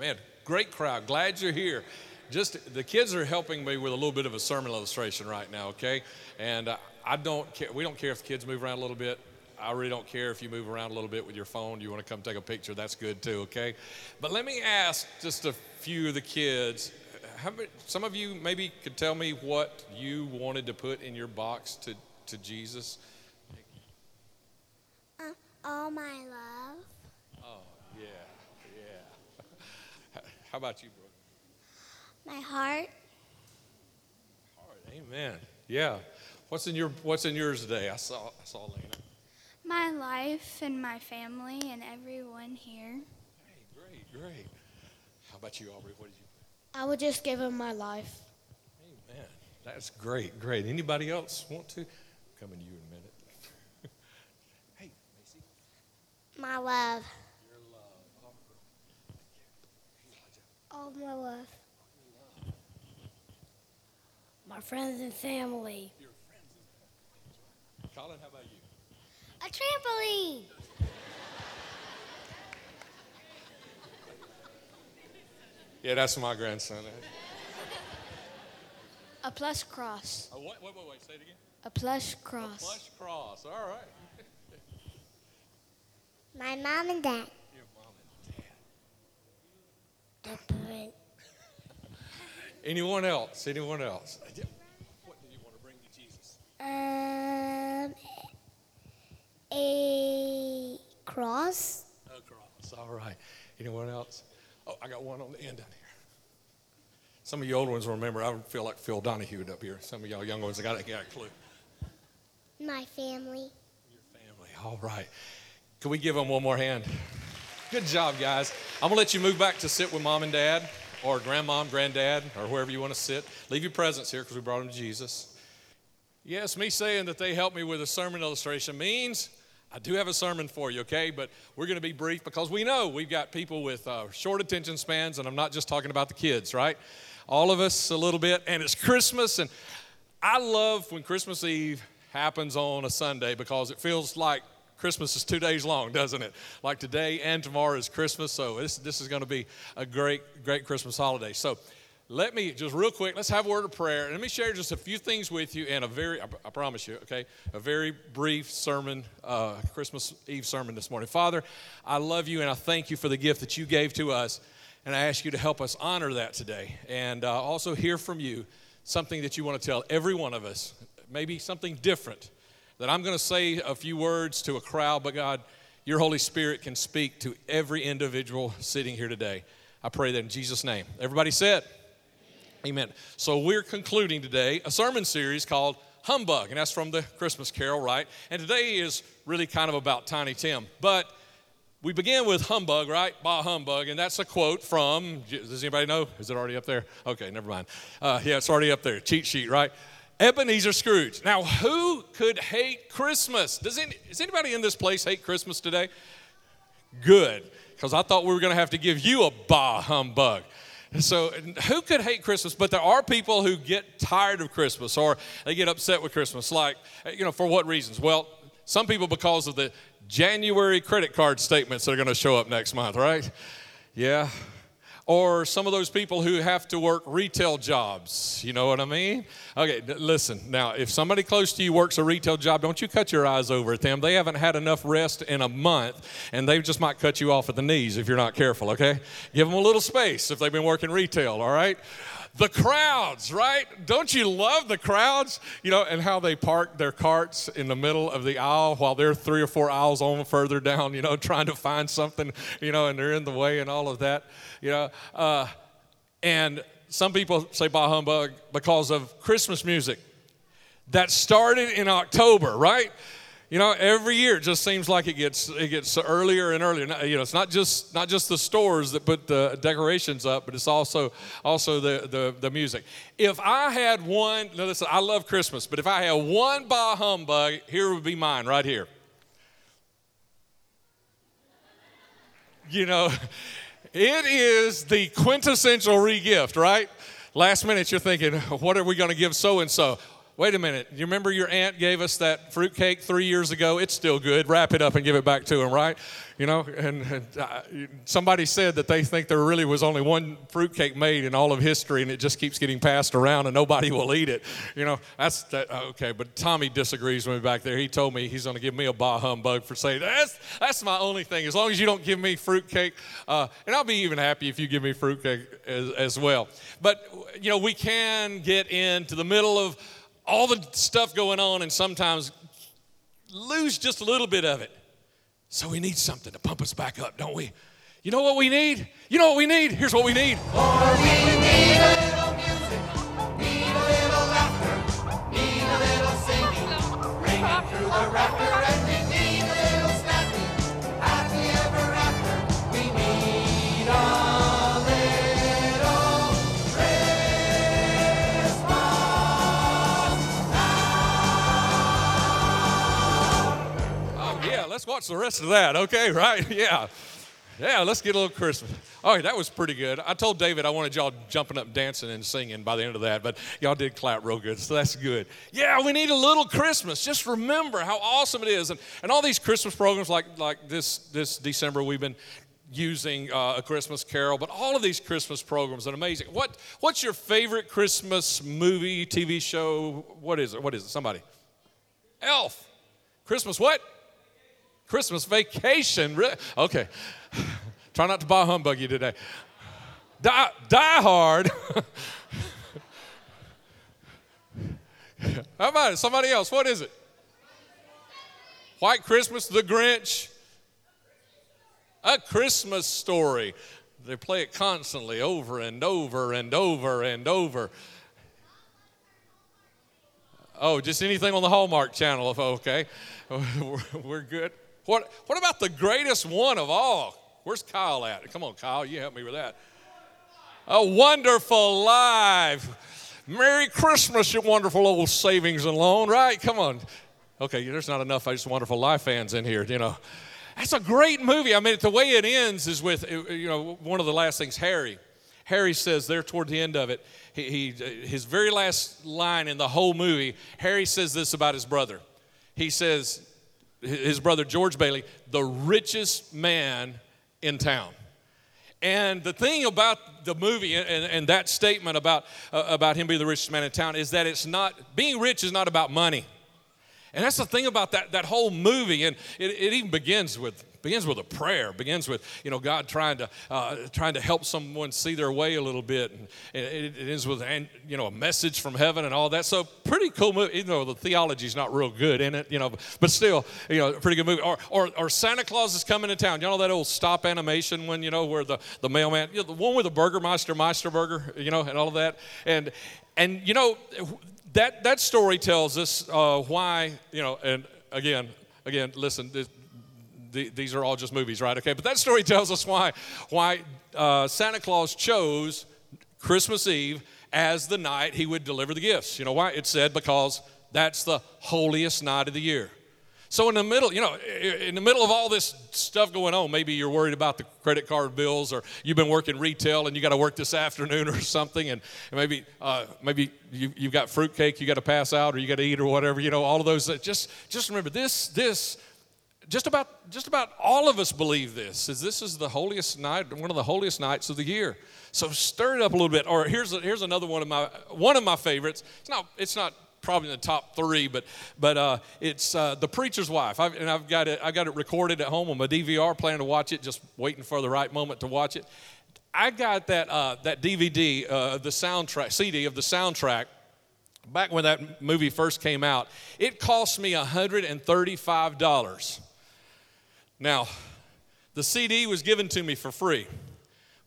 Man, great crowd. Glad you're here. Just the kids are helping me with a little bit of a sermon illustration right now, okay? And uh, I don't care. We don't care if the kids move around a little bit. I really don't care if you move around a little bit with your phone. You want to come take a picture, that's good too, okay? But let me ask just a few of the kids. How many, some of you maybe could tell me what you wanted to put in your box to, to Jesus. Uh, all my love. Oh, yeah, yeah. How about you, Brooke? My heart. Heart. amen. Yeah. What's in your What's in yours today? I saw I saw Lena. My life and my family and everyone here. Hey, great, great. How about you, Aubrey? What did you? I would just give him my life. Amen. That's great, great. Anybody else want to? Coming to you in a minute. hey, Macy. My love. All my love. My friends and family. Your friends. Colin, how about you? A trampoline. Yeah, that's my grandson. A plush cross. Oh, wait, wait, wait, wait. Say it again. A plush cross. Plush cross. All right. My mom and dad. Your mom and dad. Anyone else? Anyone else? What do you want to bring to Jesus? Um, a cross. A cross. All right. Anyone else? Oh, I got one on the end down here. Some of you old ones will remember. I feel like Phil Donahue up here. Some of y'all young ones, I got, got a clue. My family. Your family. All right. Can we give them one more hand? Good job, guys. I'm going to let you move back to sit with mom and dad or grandmom, granddad, or wherever you want to sit. Leave your presents here because we brought them to Jesus. Yes, me saying that they helped me with a sermon illustration means I do have a sermon for you, okay? But we're going to be brief because we know we've got people with uh, short attention spans, and I'm not just talking about the kids, right? All of us a little bit, and it's Christmas, and I love when Christmas Eve happens on a Sunday because it feels like Christmas is two days long, doesn't it? Like today and tomorrow is Christmas, so this, this is going to be a great, great Christmas holiday. So let me just real quick, let's have a word of prayer. Let me share just a few things with you in a very, I, I promise you, okay, a very brief sermon, uh, Christmas Eve sermon this morning. Father, I love you and I thank you for the gift that you gave to us, and I ask you to help us honor that today and uh, also hear from you something that you want to tell every one of us, maybe something different that I'm going to say a few words to a crowd, but God, your Holy Spirit can speak to every individual sitting here today. I pray that in Jesus' name. Everybody said, Amen. So we're concluding today a sermon series called Humbug, and that's from the Christmas Carol, right? And today is really kind of about Tiny Tim. But we begin with humbug, right? Bah humbug, and that's a quote from, does anybody know? Is it already up there? Okay, never mind. Uh, yeah, it's already up there. Cheat sheet, right? Ebenezer Scrooge. Now, who could hate Christmas? Does, any, does anybody in this place hate Christmas today? Good, because I thought we were going to have to give you a bah humbug. So, who could hate Christmas? But there are people who get tired of Christmas or they get upset with Christmas. Like, you know, for what reasons? Well, some people because of the January credit card statements that are going to show up next month, right? Yeah. Or some of those people who have to work retail jobs. You know what I mean? Okay, listen. Now, if somebody close to you works a retail job, don't you cut your eyes over at them. They haven't had enough rest in a month, and they just might cut you off at the knees if you're not careful, okay? Give them a little space if they've been working retail, all right? The crowds, right? Don't you love the crowds? You know, and how they park their carts in the middle of the aisle while they're three or four aisles on further down, you know, trying to find something, you know, and they're in the way and all of that, you know. Uh, and some people say bah humbug because of Christmas music that started in October, right? You know, every year it just seems like it gets it gets earlier and earlier. You know, it's not just not just the stores that put the decorations up, but it's also also the the, the music. If I had one, listen, I love Christmas, but if I had one bah humbug, here would be mine right here. You know, it is the quintessential regift, right? Last minute you're thinking, what are we going to give so and so? Wait a minute. You remember your aunt gave us that fruitcake three years ago? It's still good. Wrap it up and give it back to him, right? You know, and, and uh, somebody said that they think there really was only one fruitcake made in all of history, and it just keeps getting passed around, and nobody will eat it. You know, that's that, uh, okay. But Tommy disagrees with me back there. He told me he's going to give me a bah humbug for saying that's that's my only thing. As long as you don't give me fruitcake, uh, and I'll be even happy if you give me fruitcake as, as well. But you know, we can get into the middle of all the stuff going on, and sometimes lose just a little bit of it. So we need something to pump us back up, don't we? You know what we need? You know what we need? Here's what we need. Watch the rest of that, okay? Right? Yeah. Yeah, let's get a little Christmas. All right, that was pretty good. I told David I wanted y'all jumping up, dancing, and singing by the end of that, but y'all did clap real good, so that's good. Yeah, we need a little Christmas. Just remember how awesome it is. And, and all these Christmas programs, like, like this, this December, we've been using uh, a Christmas Carol, but all of these Christmas programs are amazing. What, what's your favorite Christmas movie, TV show? What is it? What is it? Somebody. Elf. Christmas what? Christmas vacation. Okay. Try not to buy humbug you today. Die, die hard. How about it? Somebody else. What is it? White Christmas, The Grinch. A Christmas story. They play it constantly over and over and over and over. Oh, just anything on the Hallmark channel, okay. We're good. What, what about the greatest one of all? Where's Kyle at? Come on, Kyle, you help me with that. A wonderful life. Merry Christmas, you wonderful old savings and loan, right? Come on. Okay, there's not enough I just wonderful life fans in here, you know. That's a great movie. I mean, the way it ends is with, you know, one of the last things, Harry. Harry says there toward the end of it, he, he, his very last line in the whole movie, Harry says this about his brother. He says, his brother George Bailey, the richest man in town. And the thing about the movie and, and that statement about, uh, about him being the richest man in town is that it's not, being rich is not about money. And that's the thing about that, that whole movie. And it, it even begins with begins with a prayer begins with you know god trying to uh, trying to help someone see their way a little bit. And it, it ends with you know a message from heaven and all that. So pretty cool movie. Even though the theology's not real good in it you know but still you know pretty good movie. Or or, or santa claus is coming to town. You know that old stop animation one you know where the the mailman you know, the one with the burgermeister meisterburger you know and all of that. And and you know that that story tells us uh, why you know and again again listen this, the, these are all just movies, right? Okay, but that story tells us why why uh, Santa Claus chose Christmas Eve as the night he would deliver the gifts. You know why? It said because that's the holiest night of the year. So in the middle, you know, in the middle of all this stuff going on, maybe you're worried about the credit card bills, or you've been working retail and you got to work this afternoon or something, and maybe uh, maybe you, you've got fruitcake you got to pass out or you got to eat or whatever. You know, all of those. Just just remember this this just about just about all of us believe this is this is the holiest night one of the holiest nights of the year. So stir it up a little bit. Or here's here's another one of my one of my favorites. It's not it's not probably in the top three but but uh, it's uh, the preacher's wife. I've, and i've got it i got it recorded at home on my dvr planning to watch it just waiting for the right moment to watch it. I got that uh, that dvd uh, the soundtrack cd of the soundtrack back when that movie first came out. It cost me $135 now, the CD was given to me for free,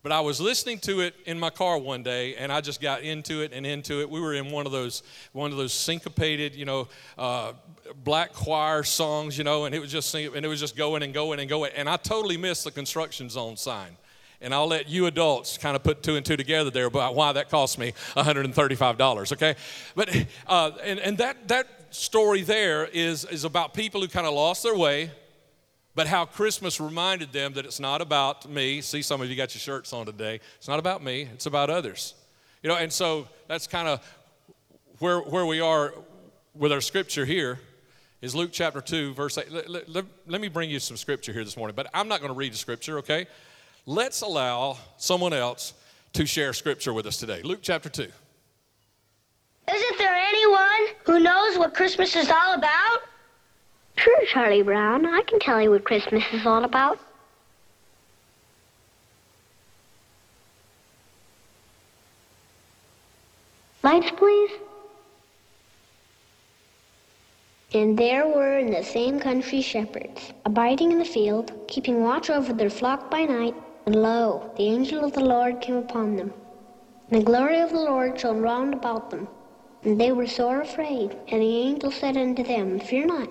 but I was listening to it in my car one day, and I just got into it and into it. We were in one of those one of those syncopated, you know, uh, black choir songs, you know, and it was just and it was just going and going and going, and I totally missed the construction zone sign. And I'll let you adults kind of put two and two together there about why that cost me $135, okay? But, uh, and, and that, that story there is, is about people who kind of lost their way, but how Christmas reminded them that it's not about me. See, some of you got your shirts on today. It's not about me, it's about others. You know, and so that's kind of where, where we are with our scripture here is Luke chapter 2, verse 8. Let, let- let- let me bring you some scripture here this morning, but I'm not going to read the scripture, okay? Let's allow someone else to share scripture with us today. Luke chapter 2. Isn't there anyone who knows what Christmas is all about? Sure, Charlie Brown. I can tell you what Christmas is all about. Lights, please. And there were in the same country shepherds, abiding in the field, keeping watch over their flock by night. And lo, the angel of the Lord came upon them. And the glory of the Lord shone round about them. And they were sore afraid. And the angel said unto them, Fear not.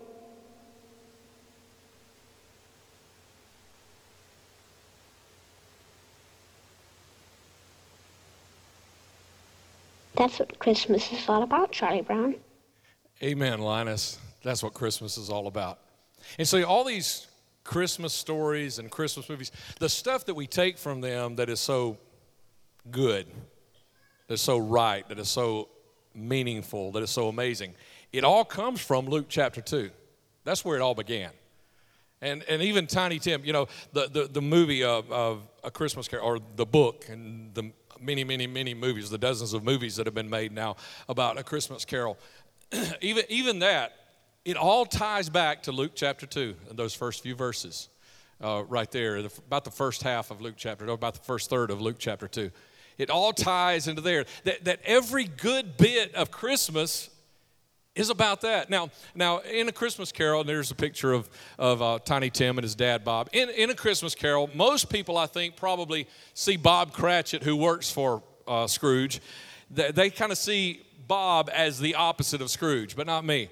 That's what Christmas is all about, Charlie Brown. Amen, Linus. That's what Christmas is all about. And so, all these Christmas stories and Christmas movies, the stuff that we take from them that is so good, that is so right, that is so meaningful, that is so amazing, it all comes from Luke chapter 2. That's where it all began. And, and even Tiny Tim, you know, the, the, the movie of, of A Christmas Carol, or the book, and the many, many, many movies, the dozens of movies that have been made now about A Christmas Carol, even, even that, it all ties back to Luke chapter 2 and those first few verses uh, right there, the, about the first half of Luke chapter, or about the first third of Luke chapter 2. It all ties into there. That, that every good bit of Christmas is about that. Now, now in a Christmas Carol, there's a picture of, of uh, Tiny Tim and his dad Bob. In, in a Christmas Carol, most people I think probably see Bob Cratchit, who works for uh, Scrooge. They, they kind of see Bob as the opposite of Scrooge, but not me.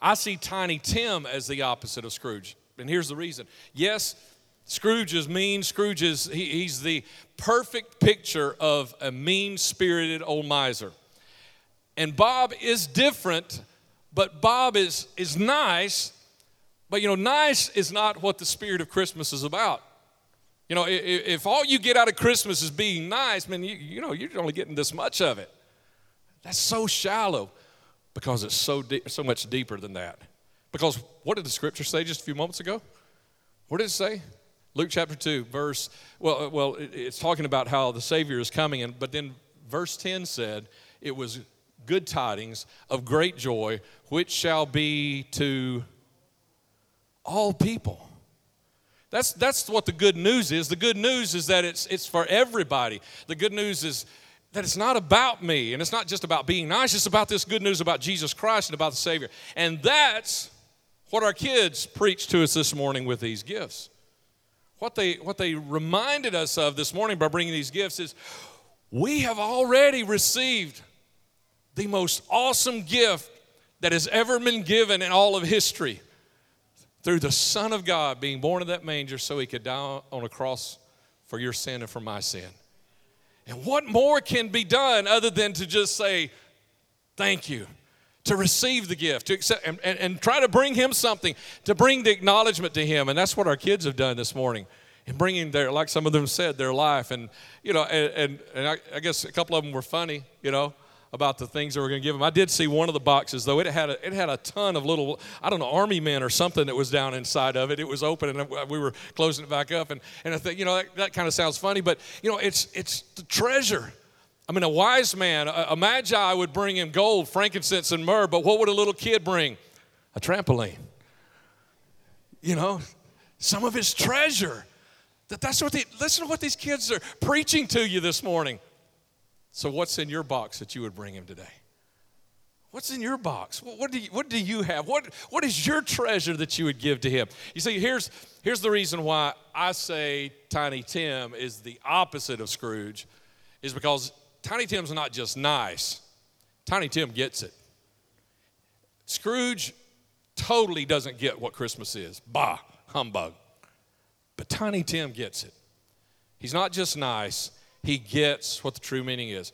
I see Tiny Tim as the opposite of Scrooge. And here's the reason. Yes, Scrooge is mean. Scrooge is, he, he's the perfect picture of a mean spirited old miser. And Bob is different, but Bob is, is nice. But you know, nice is not what the spirit of Christmas is about. You know, if, if all you get out of Christmas is being nice, man, you, you know, you're only getting this much of it. That's so shallow because it's so, deep, so much deeper than that. Because what did the scripture say just a few moments ago? What did it say? Luke chapter 2, verse, well, uh, well it's talking about how the Savior is coming, and, but then verse 10 said, it was good tidings of great joy, which shall be to all people. That's, that's what the good news is. The good news is that it's, it's for everybody. The good news is that it's not about me and it's not just about being nice, it's about this good news about Jesus Christ and about the Savior. And that's what our kids preached to us this morning with these gifts. What they, what they reminded us of this morning by bringing these gifts is we have already received the most awesome gift that has ever been given in all of history through the Son of God being born in that manger so he could die on a cross for your sin and for my sin. And what more can be done other than to just say, thank you, to receive the gift, to accept, and, and, and try to bring him something, to bring the acknowledgement to him. And that's what our kids have done this morning. And bringing their, like some of them said, their life. And, you know, and, and, and I, I guess a couple of them were funny, you know, about the things that we're going to give them. I did see one of the boxes though. It had a, it had a ton of little I don't know army men or something that was down inside of it. It was open and we were closing it back up. And and I think you know that, that kind of sounds funny, but you know it's it's the treasure. I mean, a wise man, a, a magi would bring him gold, frankincense, and myrrh. But what would a little kid bring? A trampoline. You know, some of his treasure. That that's what they listen to what these kids are preaching to you this morning. So, what's in your box that you would bring him today? What's in your box? What, do you, what do you have? What, what is your treasure that you would give to him? You see, here's, here's the reason why I say Tiny Tim is the opposite of Scrooge, is because Tiny Tim's not just nice, Tiny Tim gets it. Scrooge totally doesn't get what Christmas is. Bah, humbug. But Tiny Tim gets it. He's not just nice, he gets what the true meaning is.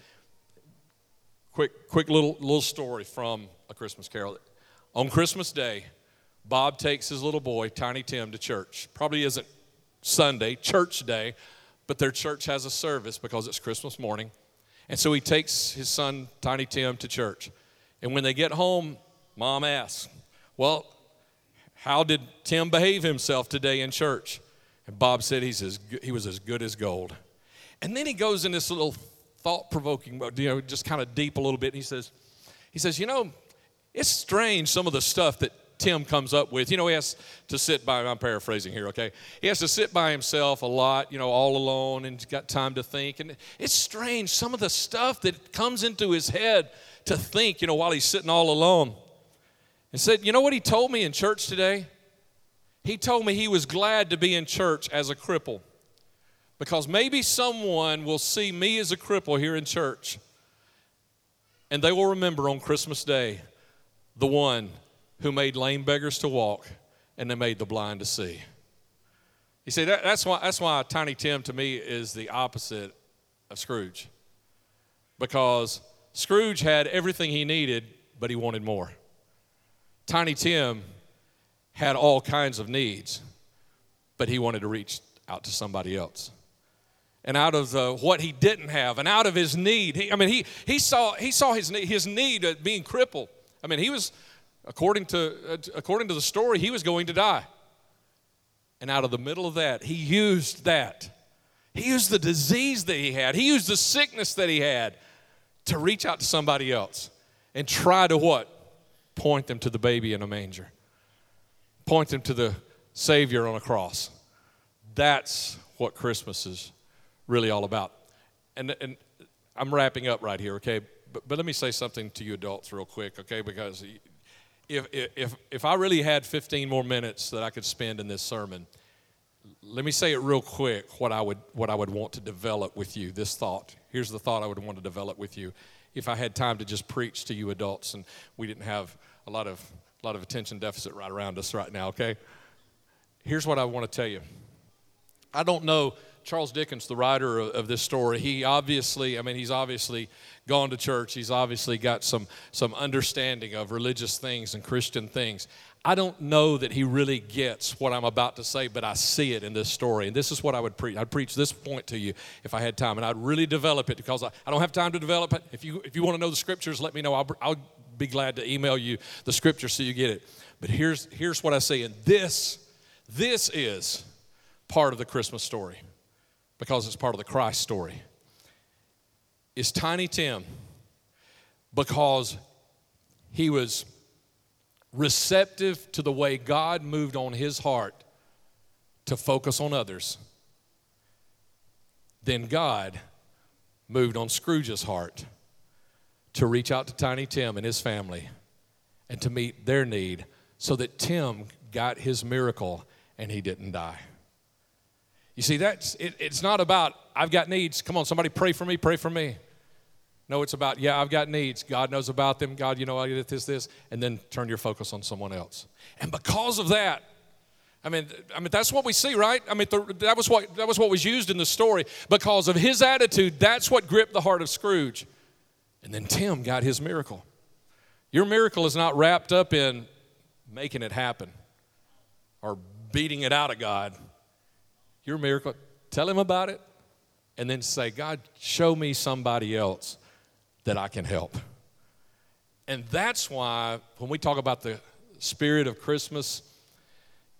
Quick, quick little, little story from A Christmas Carol. On Christmas Day, Bob takes his little boy, Tiny Tim, to church. Probably isn't Sunday, church day, but their church has a service because it's Christmas morning. And so he takes his son, Tiny Tim, to church. And when they get home, mom asks, Well, how did Tim behave himself today in church? And Bob said he's as, he was as good as gold. And then he goes in this little thought provoking, you know, just kind of deep a little bit. And he says, he says, you know, it's strange some of the stuff that Tim comes up with. You know, he has to sit by, I'm paraphrasing here, okay? He has to sit by himself a lot, you know, all alone and he's got time to think. And it's strange some of the stuff that comes into his head to think, you know, while he's sitting all alone. And said, you know what he told me in church today? He told me he was glad to be in church as a cripple because maybe someone will see me as a cripple here in church and they will remember on Christmas Day the one who made lame beggars to walk and they made the blind to see. You see, that, that's, why, that's why Tiny Tim to me is the opposite of Scrooge. Because Scrooge had everything he needed, but he wanted more. Tiny Tim had all kinds of needs, but he wanted to reach out to somebody else. And out of the, what he didn't have, and out of his need, he, I mean, he, he saw, he saw his, his need at being crippled. I mean, he was, according to, uh, according to the story, he was going to die. And out of the middle of that, he used that. He used the disease that he had, he used the sickness that he had to reach out to somebody else and try to what? Point them to the baby in a manger, point them to the Savior on a cross. That's what Christmas is really all about. And, and I'm wrapping up right here, okay? But, but let me say something to you adults real quick, okay? Because if, if, if I really had 15 more minutes that I could spend in this sermon, let me say it real quick what I would, what I would want to develop with you, this thought. Here's the thought I would want to develop with you if I had time to just preach to you adults and we didn't have a lot of, a lot of attention deficit right around us right now, okay? Here's what I want to tell you. I don't know Charles Dickens, the writer of, of, this story, he obviously, I mean, he's obviously gone to church. He's obviously got some, some understanding of religious things and Christian things. I don't know that he really gets what I'm about to say, but I see it in this story. And this is what I would preach. I'd preach this point to you if I had time. And I'd really develop it because I, I don't have time to develop it. If you, if you want to know the scriptures, let me know. I'll, I'll be glad to email you the scripture so you get it. But here's, here's what I say. And this, this is part of the Christmas story because it's part of the Christ story, is Tiny Tim because he was receptive to the way God moved on his heart to focus on others. Then God moved on Scrooge's heart to reach out to Tiny Tim and his family and to meet their need so that Tim got his miracle and he didn't die. You see, that's it, it's not about I've got needs. Come on, somebody pray for me, pray for me. No, it's about, yeah, I've got needs. God knows about them. God, you know, I get this, this, and then turn your focus on someone else. And because of that, I mean, I mean that's what we see, right? I mean, the, that was what that was what was used in the story. Because of his attitude, that's what gripped the heart of Scrooge. And then Tim got his miracle. Your miracle is not wrapped up in making it happen or beating it out of God your miracle, tell him about it, and then say, God, show me somebody else that I can help. And that's why when we talk about the spirit of Christmas,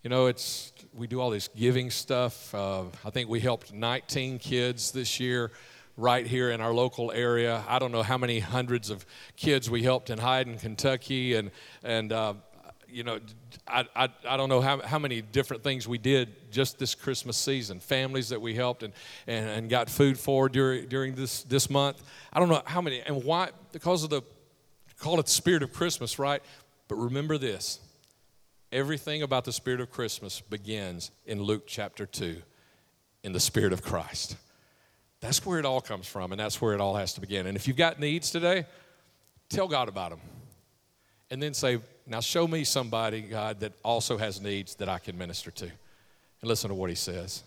you know, it's we do all this giving stuff. Uh, I think we helped 19 kids this year right here in our local area. I don't know how many hundreds of kids we helped in Hyden, Kentucky, and and uh, you know, I, I, I don't know how, how many different things we did just this Christmas season. Families that we helped and, and, and got food for during, during this, this month. I don't know how many and why, because of the, call it the spirit of Christmas, right? But remember this everything about the spirit of Christmas begins in Luke chapter 2 in the spirit of Christ. That's where it all comes from, and that's where it all has to begin. And if you've got needs today, tell God about them. And then say, Now show me somebody, God, that also has needs that I can minister to. And listen to what he says.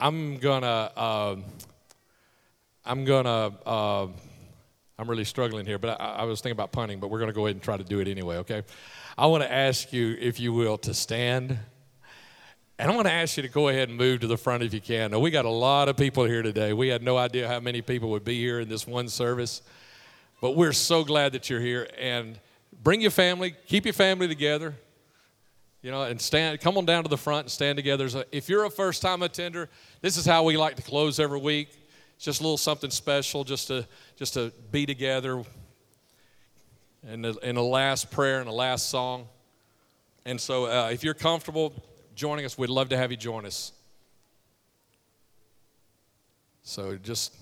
I'm gonna, uh, I'm gonna, uh, I'm really struggling here, but I, I was thinking about punting, but we're gonna go ahead and try to do it anyway, okay? I wanna ask you, if you will, to stand. And I want to ask you to go ahead and move to the front if you can. Now, we got a lot of people here today. We had no idea how many people would be here in this one service, but we're so glad that you're here. And bring your family, keep your family together, you know, and stand. Come on down to the front and stand together. If you're a first-time attender, this is how we like to close every week. It's just a little something special, just to just to be together. And in the last prayer and the last song. And so, uh, if you're comfortable joining us, we'd love to have you join us. So just,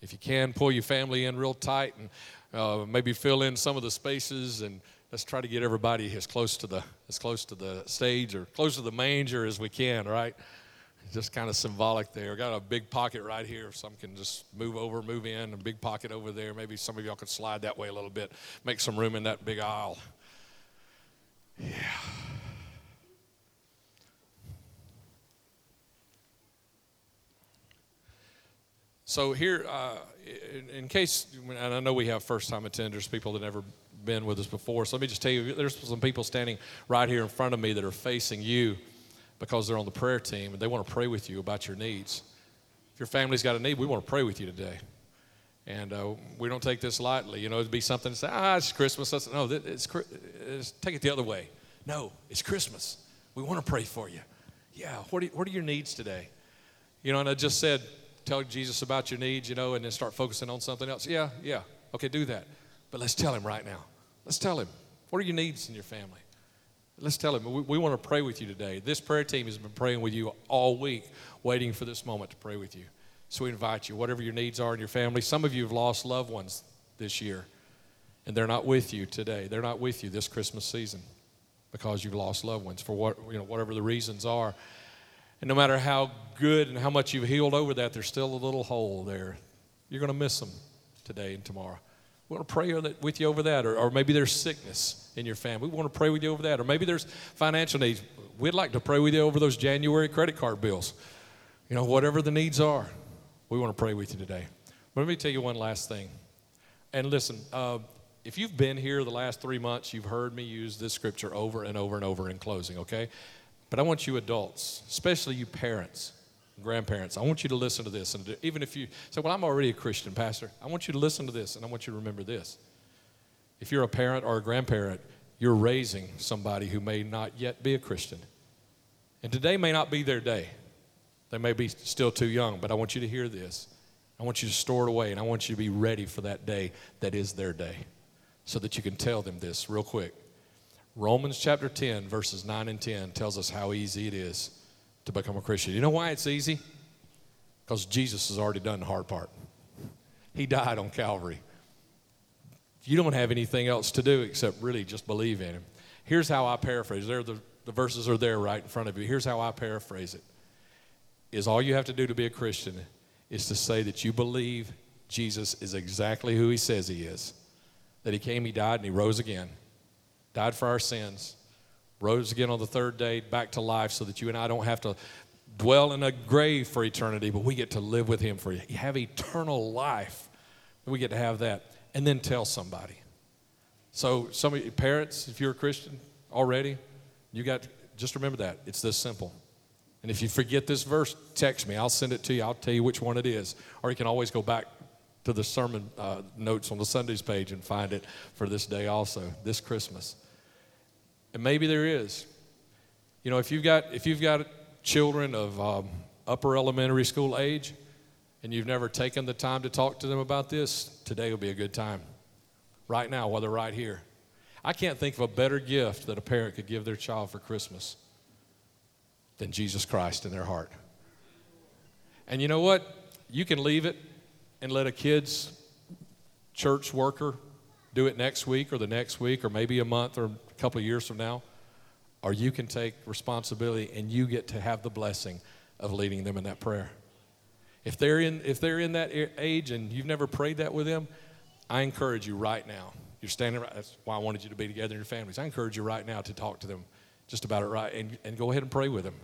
if you can, pull your family in real tight and uh, maybe fill in some of the spaces and let's try to get everybody as close to the as close to the stage or close to the manger as we can right? Just kind of symbolic there. Got a big pocket right here. Some can just move over move in. A big pocket over there. Maybe some of y'all could slide that way a little bit. Make some room in that big aisle. Yeah So here, uh, in, in, case, and I know we have first-time attenders, people that never been with us before. So let me just tell you, there's some people standing right here in front of me that are facing you because they're on the prayer team and they want to pray with you about your needs. If your family's got a need, we want to pray with you today. And uh, we don't take this lightly. You know, it'd be something to say, ah, it's Christmas. That's, no, it's, it's, take it the other way. No, it's Christmas. We want to pray for you. Yeah, what are, what are your needs today? You know, and I just said, tell Jesus about your needs, you know, and then start focusing on something else. Yeah, yeah. Okay, do that. But let's tell him right now. Let's tell him. What are your needs in your family? Let's tell him. We, we want to pray with you today. This prayer team has been praying with you all week, waiting for this moment to pray with you. So we invite you, whatever your needs are in your family. Some of you have lost loved ones this year, and they're not with you today. They're not with you this Christmas season because you've lost loved ones for what you know, whatever the reasons are. And no matter how good and how much you've healed over that, there's still a little hole there. You're going to miss them today and tomorrow. We want to pray with you over that. Or, or maybe there's sickness in your family. We want to pray with you over that. Or maybe there's financial needs. We'd like to pray with you over those January credit card bills. You know, whatever the needs are, we want to pray with you today. But let me tell you one last thing. And listen, uh, if you've been here the last three months, you've heard me use this scripture over and over and over in closing, okay? But I want you adults, especially you parents, grandparents, I want you to listen to this. And even if you say, Well, I'm already a Christian, Pastor, I want you to listen to this and I want you to remember this. If you're a parent or a grandparent, you're raising somebody who may not yet be a Christian. And today may not be their day. They may be still too young, but I want you to hear this. I want you to store it away, and I want you to be ready for that day that is their day so that you can tell them this real quick. Romans chapter 10, verses 9 and 10 tells us how easy it is to become a Christian. You know why it's easy? Because Jesus has already done the hard part. He died on Calvary. You don't have anything else to do except really just believe in Him. Here's how I paraphrase. There, the, the verses are there right in front of you. Here's how I paraphrase it: Is all you have to do to be a Christian is to say that you believe Jesus is exactly who He says He is. That He came, He died, and He rose again died for our sins, rose again on the third day back to life so that you and I don't have to dwell in a grave for eternity, but we get to live with Him for you. have eternal life. We get to have that and then tell somebody. So, some of you parents, if you're a Christian already, you got just remember that it's this simple. And if you forget this verse, text me. I'll send it to you. I'll tell you which one it is. Or you can always go back to the sermon uh, notes on the Sundays page and find it for this day also, this Christmas. And maybe there is. You know, if you've got, if you've got children of um, upper elementary school age and you've never taken the time to talk to them about this, today will be a good time. Right now, while they're right here. I can't think of a better gift that a parent could give their child for Christmas than Jesus Christ in their heart. And you know what? You can leave it and let a kid's church worker do it next week or the next week or maybe a month or a couple of years from now. Or you can take responsibility and you get to have the blessing of leading them in that prayer. If they're in, if they're in that age and you've never prayed that with them, I encourage you right now You're standing right. That's why I wanted you to be together in your families. I encourage you right now to talk to them just about it right and, and go ahead and pray with them.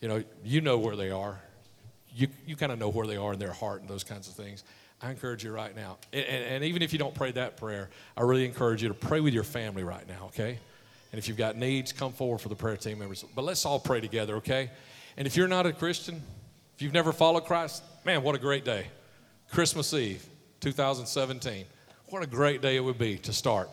You know, you know where they are. You, you kind of know where they are in their heart and those kinds of things. I encourage you right now. And, and, and even if you don't pray that prayer, I really encourage you to pray with your family right now, okay? And if you've got needs, come forward for the prayer team members. But let's all pray together, okay? And if you're not a Christian, if you've never followed Christ, man, what a great day. Christmas Eve, 2017. What a great day it would be to start.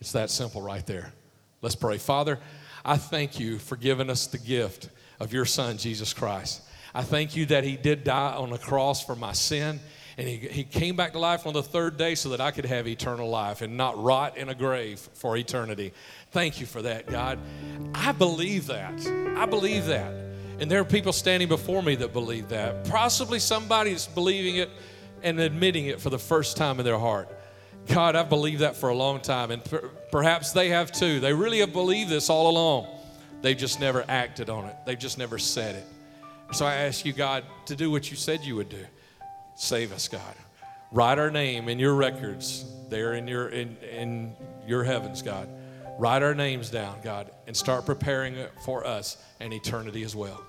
It's that simple right there. Let's pray. Father, I thank you for giving us the gift of your Son, Jesus Christ. I thank you that He did die on the cross for my sin, and he, he came back to life on the third day so that I could have eternal life and not rot in a grave for eternity. Thank you for that, God. I believe that. I believe that. And there are people standing before me that believe that. Possibly somebody's believing it and admitting it for the first time in their heart. God, I've believed that for a long time, and per- perhaps they have too. They really have believed this all along. They've just never acted on it, they've just never said it. So I ask you, God, to do what you said you would do. Save us, God. Write our name in your records there in your, in, in your heavens, God. Write our names down, God, and start preparing for us and eternity as well.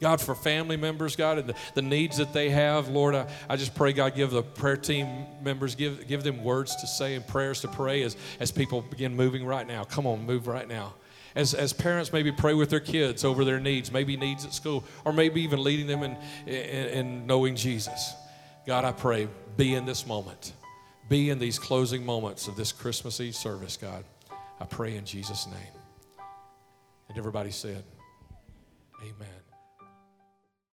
God, for family members, God, and the, the needs that they have, Lord, I, I just pray, God, give the prayer team members, give, give them words to say and prayers to pray as, as people begin moving right now. Come on, move right now. As, as parents maybe pray with their kids over their needs, maybe needs at school, or maybe even leading them in, in, in knowing Jesus. God, I pray, be in this moment. Be in these closing moments of this Christmas Eve service, God. I pray in Jesus' name. And everybody said, Amen.